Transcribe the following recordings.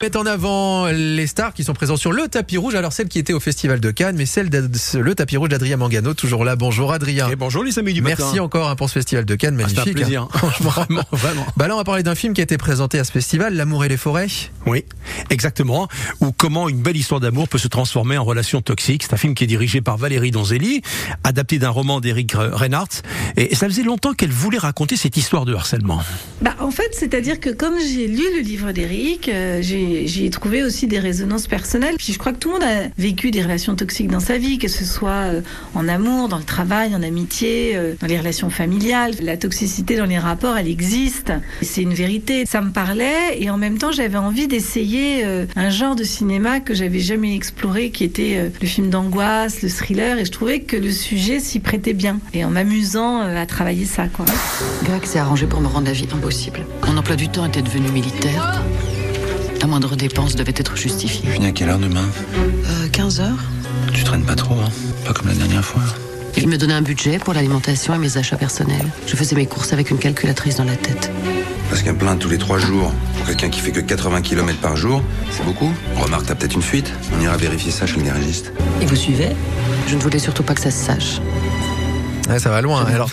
Mettre en avant les stars qui sont présentes sur le tapis rouge, alors celle qui était au Festival de Cannes, mais celle de le tapis rouge d'Adrien Mangano, toujours là. Bonjour Adrien. Et bonjour les amis du Merci matin. encore hein, pour ce Festival de Cannes, Ah, magnifique. C'était un plaisir. hein. Franchement. vraiment, vraiment. Bah là, on va parler d'un film qui a été présenté à ce festival, L'amour et les forêts. Oui, exactement. Ou comment une belle histoire d'amour peut se transformer en relation toxique. C'est un film qui est dirigé par Valérie Donzelli, adapté d'un roman d'Éric Reinhardt. Et ça faisait longtemps qu'elle voulait raconter cette histoire de harcèlement. Bah, en fait, c'est-à-dire que comme j'ai lu le livre d'Éric, euh, j'ai j'y ai trouvé aussi des résonances personnelles. Puis je crois que tout le monde a vécu des relations toxiques dans sa vie, que ce soit euh, en amour, dans le travail, en amitié, euh, dans les relations familiales. La toxicité dans les rapports, elle existe. C'est une vérité. Ça me parlait et en même temps, j'avais envie d'essayer euh, un genre de cinéma que j'avais jamais exploré, qui était le film d'angoisse, le thriller. Et je trouvais que le sujet s'y prêtait bien. Et en m'amusant à travailler ça, quoi. Greg s'est arrangé pour me rendre la vie impossible. Mon emploi du temps était devenu militaire. La moindre dépense devait être justifiée. Finis à quelle heure demain Euh, 15 heures. Tu traînes pas trop, hein Pas comme la dernière fois. Il me donnait un budget pour l'alimentation et mes achats personnels. Je faisais mes courses avec une calculatrice dans la tête. Parce qu'un plein tous les trois jours, pour quelqu'un qui fait que 80 km par jour, c'est beaucoup. Remarque, t'as peut-être une fuite. On ira vérifier ça chez le garagiste. Et vous suivez? Je ne voulais surtout pas que ça se sache. Ouais, ça va loin. hein. Alors,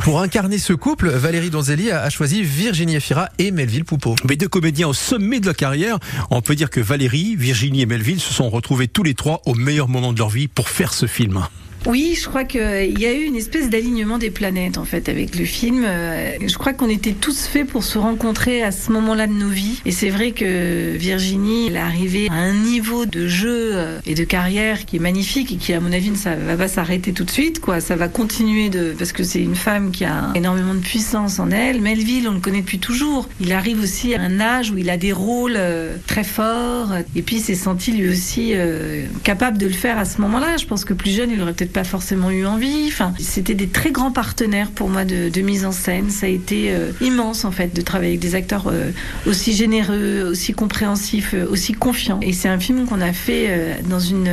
pour incarner ce couple, Valérie Donzelli a a choisi Virginie Efira et Melville Poupeau. Mais deux comédiens au sommet de la carrière, on peut dire que Valérie, Virginie et Melville se sont retrouvés tous les trois au meilleur moment de leur vie pour faire ce film. Oui, je crois qu'il y a eu une espèce d'alignement des planètes en fait avec le film. Euh, Je crois qu'on était tous faits pour se rencontrer à ce moment-là de nos vies. Et c'est vrai que Virginie, elle est arrivée à un niveau de jeu euh, et de carrière qui est magnifique et qui, à mon avis, ça va pas s'arrêter tout de suite. Quoi, ça va continuer de parce que c'est une femme qui a énormément de puissance en elle. Melville, on le connaît depuis toujours. Il arrive aussi à un âge où il a des rôles euh, très forts. Et puis, il s'est senti lui aussi capable de le faire à ce moment-là. Je pense que plus jeune, il aurait peut-être pas forcément eu envie. C'était des très grands partenaires pour moi de, mise en scène. Ça a été euh, immense en fait de travailler avec des acteurs euh, aussi généreux, aussi compréhensifs, euh, aussi confiants. Et c'est un film qu'on a fait dans une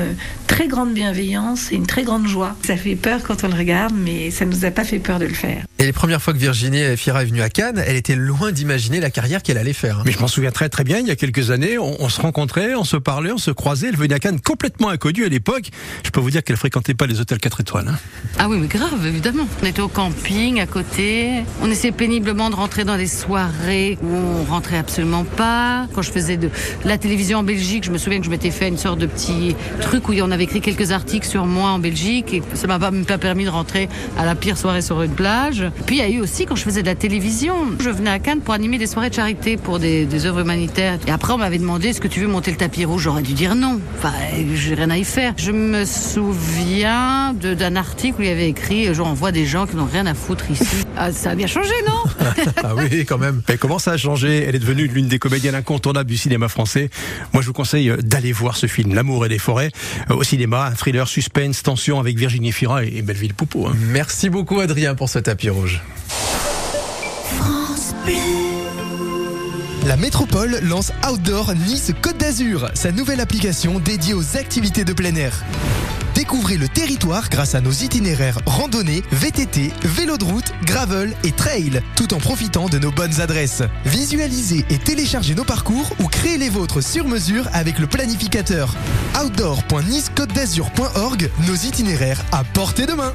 très grande bienveillance et une très grande joie. Ça fait peur quand on le regarde, mais ça nous a pas fait peur de le faire. Et les premières fois que Virginie Efira est venue à Cannes, elle était loin d'imaginer la carrière qu'elle allait faire. Mais je m'en souviens très très bien, il y a quelques années, on, on se rencontrait, on se parlait, on se croisait, elle venait à Cannes complètement inconnue à l'époque. Je peux vous dire qu'elle fréquentait pas les hôtels 4 étoiles. hein. Ah oui, mais grave, évidemment. On était au camping à côté. On essayait péniblement de rentrer dans des soirées où on rentrait absolument pas. Quand je faisais de la télévision en Belgique, je me souviens que je m'étais fait une sorte de petit truc où on avait écrit quelques articles sur moi en Belgique et ça m'a pas, même pas permis de rentrer à la pire soirée sur une plage. Puis il y a eu aussi quand je faisais de la télévision. Je venais à Cannes pour animer des soirées de charité pour des, des œuvres humanitaires. Et après, on m'avait demandé est-ce que tu veux monter le tapis rouge? J'aurais dû dire non. Enfin, j'ai rien à y faire. Je me souviens d'un article où il y avait écrit genre on voit des gens qui n'ont rien à foutre ici. Ah, ça a bien changé, non? Ah oui, quand même. Mais comment ça a changé? Elle est devenue l'une des comédiennes incontournables du cinéma français. Moi, je vous conseille euh, d'aller voir ce film, L'amour et les forêts, euh, au cinéma, un thriller suspense, tension avec Virginie Fira et Melville Poupeau. hein. Merci beaucoup Adrien pour ce tapis rouge. La métropole lance Outdoor Nice Côte d'Azur, sa nouvelle application dédiée aux activités de plein air. Découvrez le territoire grâce à nos itinéraires randonnée, VTT, vélo de route, gravel et trail, tout en profitant de nos bonnes adresses. Visualisez et téléchargez nos parcours ou créez les vôtres sur mesure avec le planificateur. Outdoor.nicecote d'Azur.org, nos itinéraires à portée de main.